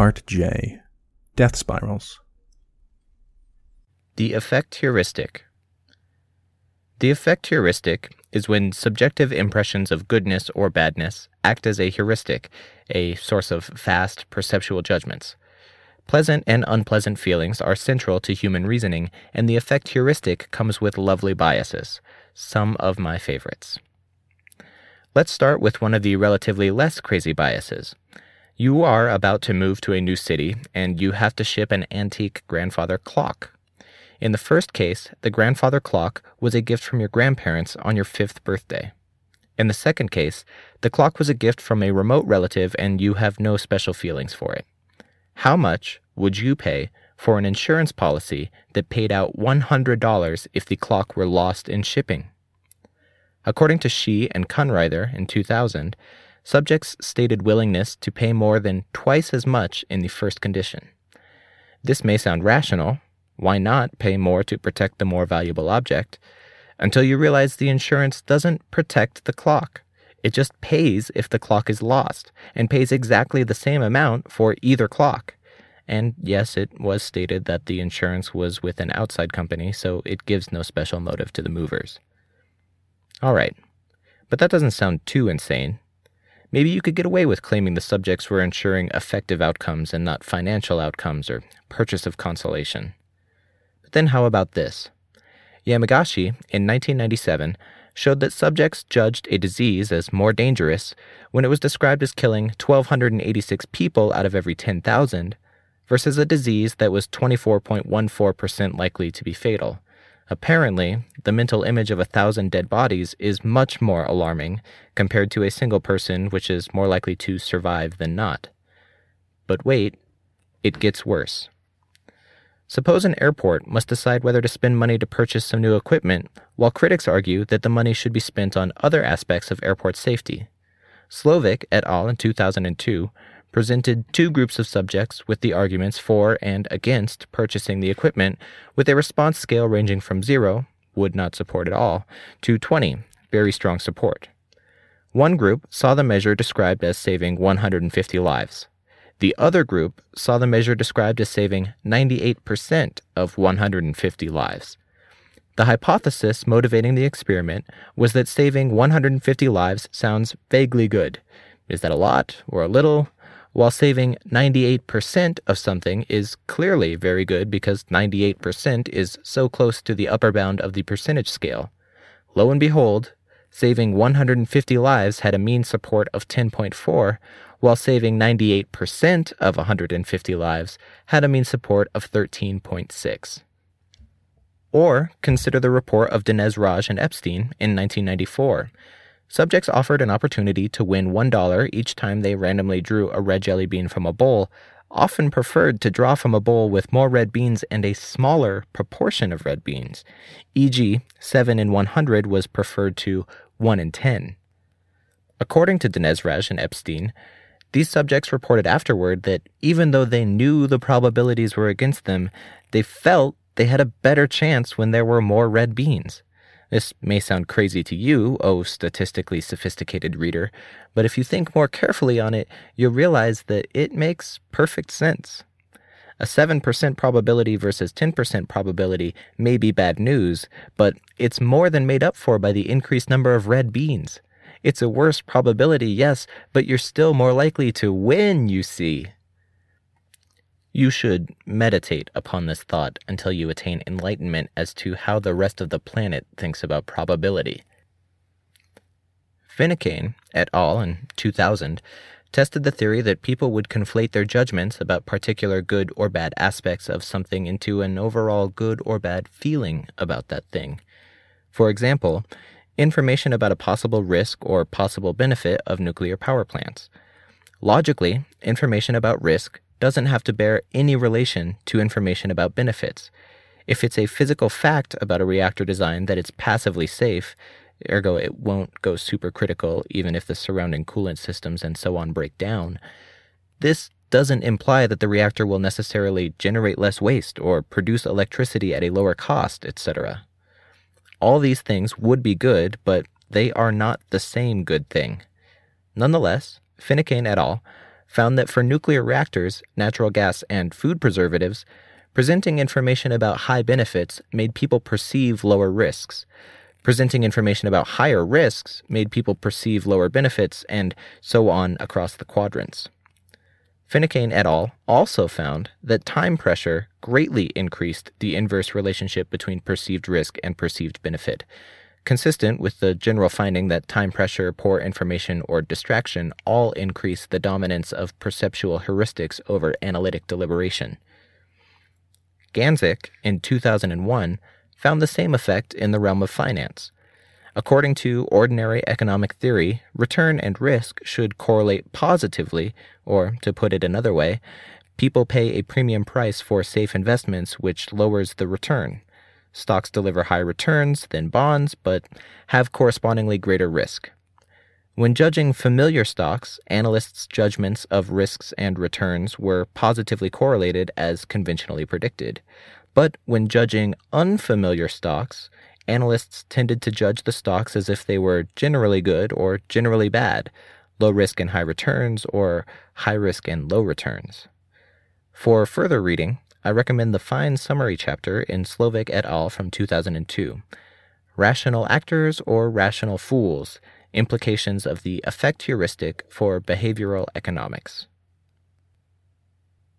Part J Death Spirals. The affect heuristic. The affect heuristic is when subjective impressions of goodness or badness act as a heuristic, a source of fast perceptual judgments. Pleasant and unpleasant feelings are central to human reasoning, and the affect heuristic comes with lovely biases, some of my favorites. Let's start with one of the relatively less crazy biases. You are about to move to a new city, and you have to ship an antique grandfather clock. In the first case, the grandfather clock was a gift from your grandparents on your fifth birthday. In the second case, the clock was a gift from a remote relative and you have no special feelings for it. How much would you pay for an insurance policy that paid out $100 if the clock were lost in shipping? According to Hsee and Kunreuther in 2000, subjects stated willingness to pay more than twice as much in the first condition. This may sound rational. Why not pay more to protect the more valuable object? Until you realize the insurance doesn't protect the clock. It just pays if the clock is lost, and pays exactly the same amount for either clock. And yes, it was stated that the insurance was with an outside company, so it gives no special motive to the movers. All right, but that doesn't sound too insane. Maybe you could get away with claiming the subjects were ensuring affective outcomes and not financial outcomes or purchase of consolation. But then how about this? Yamagishi, in 1997, showed that subjects judged a disease as more dangerous when it was described as killing 1,286 people out of every 10,000 versus a disease that was 24.14% likely to be fatal. Apparently, the mental image of a thousand dead bodies is much more alarming compared to a single person, which is more likely to survive than not. But wait, it gets worse. Suppose an airport must decide whether to spend money to purchase some new equipment, while critics argue that the money should be spent on other aspects of airport safety. Slovic et al. in 2002 presented two groups of subjects with the arguments for and against purchasing the equipment, with a response scale ranging from 0, would not support at all, to 20, very strong support. One group saw the measure described as saving 150 lives. The other group saw the measure described as saving 98% of 150 lives. The hypothesis motivating the experiment was that saving 150 lives sounds vaguely good. Is that a lot or a little? While saving 98% of something is clearly very good because 98% is so close to the upper bound of the percentage scale. Lo and behold, saving 150 lives had a mean support of 10.4, while saving 98% of 150 lives had a mean support of 13.6. Or consider the report of Denes-Raj and Epstein in 1994 Subjects offered an opportunity to win $1 each time they randomly drew a red jelly bean from a bowl, often preferred to draw from a bowl with more red beans and a smaller proportion of red beans, e.g., 7 in 100 was preferred to 1 in 10. According to Denes-Raj and Epstein, these subjects reported afterward that even though they knew the probabilities were against them, they felt they had a better chance when there were more red beans. This may sound crazy to you, oh statistically sophisticated reader, but if you think more carefully on it, you'll realize that it makes perfect sense. A 7% probability versus 10% probability may be bad news, but it's more than made up for by the increased number of red beans. It's a worse probability, yes, but you're still more likely to win, you see. You should meditate upon this thought until you attain enlightenment as to how the rest of the planet thinks about probability. Finucane et al. in 2000 tested the theory that people would conflate their judgments about particular good or bad aspects of something into an overall good or bad feeling about that thing. For example, information about a possible risk or possible benefit of nuclear power plants. Logically, information about risk doesn't have to bear any relation to information about benefits. If it's a physical fact about a reactor design that it's passively safe, ergo it won't go supercritical even if the surrounding coolant systems and so on break down, this doesn't imply that the reactor will necessarily generate less waste or produce electricity at a lower cost, etc. All these things would be good, but they are not the same good thing. Nonetheless, Finucane et al found that for nuclear reactors, natural gas, and food preservatives, presenting information about high benefits made people perceive lower risks. Presenting information about higher risks made people perceive lower benefits, and so on across the quadrants. Finucane et al. also found that time pressure greatly increased the inverse relationship between perceived risk and perceived benefit, consistent with the general finding that time pressure, poor information, or distraction all increase the dominance of perceptual heuristics over analytic deliberation. Ganzach, in 2001, found the same effect in the realm of finance. According to ordinary economic theory, return and risk should correlate positively, or, to put it another way, people pay a premium price for safe investments which lowers the return. Stocks deliver high returns than bonds, but have correspondingly greater risk. When judging familiar stocks, analysts' judgments of risks and returns were positively correlated as conventionally predicted. But when judging unfamiliar stocks, analysts tended to judge the stocks as if they were generally good or generally bad, low risk and high returns, or high risk and low returns. For further reading, I recommend the fine summary chapter in Slovic et al. from 2002 Rational Actors or Rational Fools Implications of the Affect Heuristic for Behavioral Economics.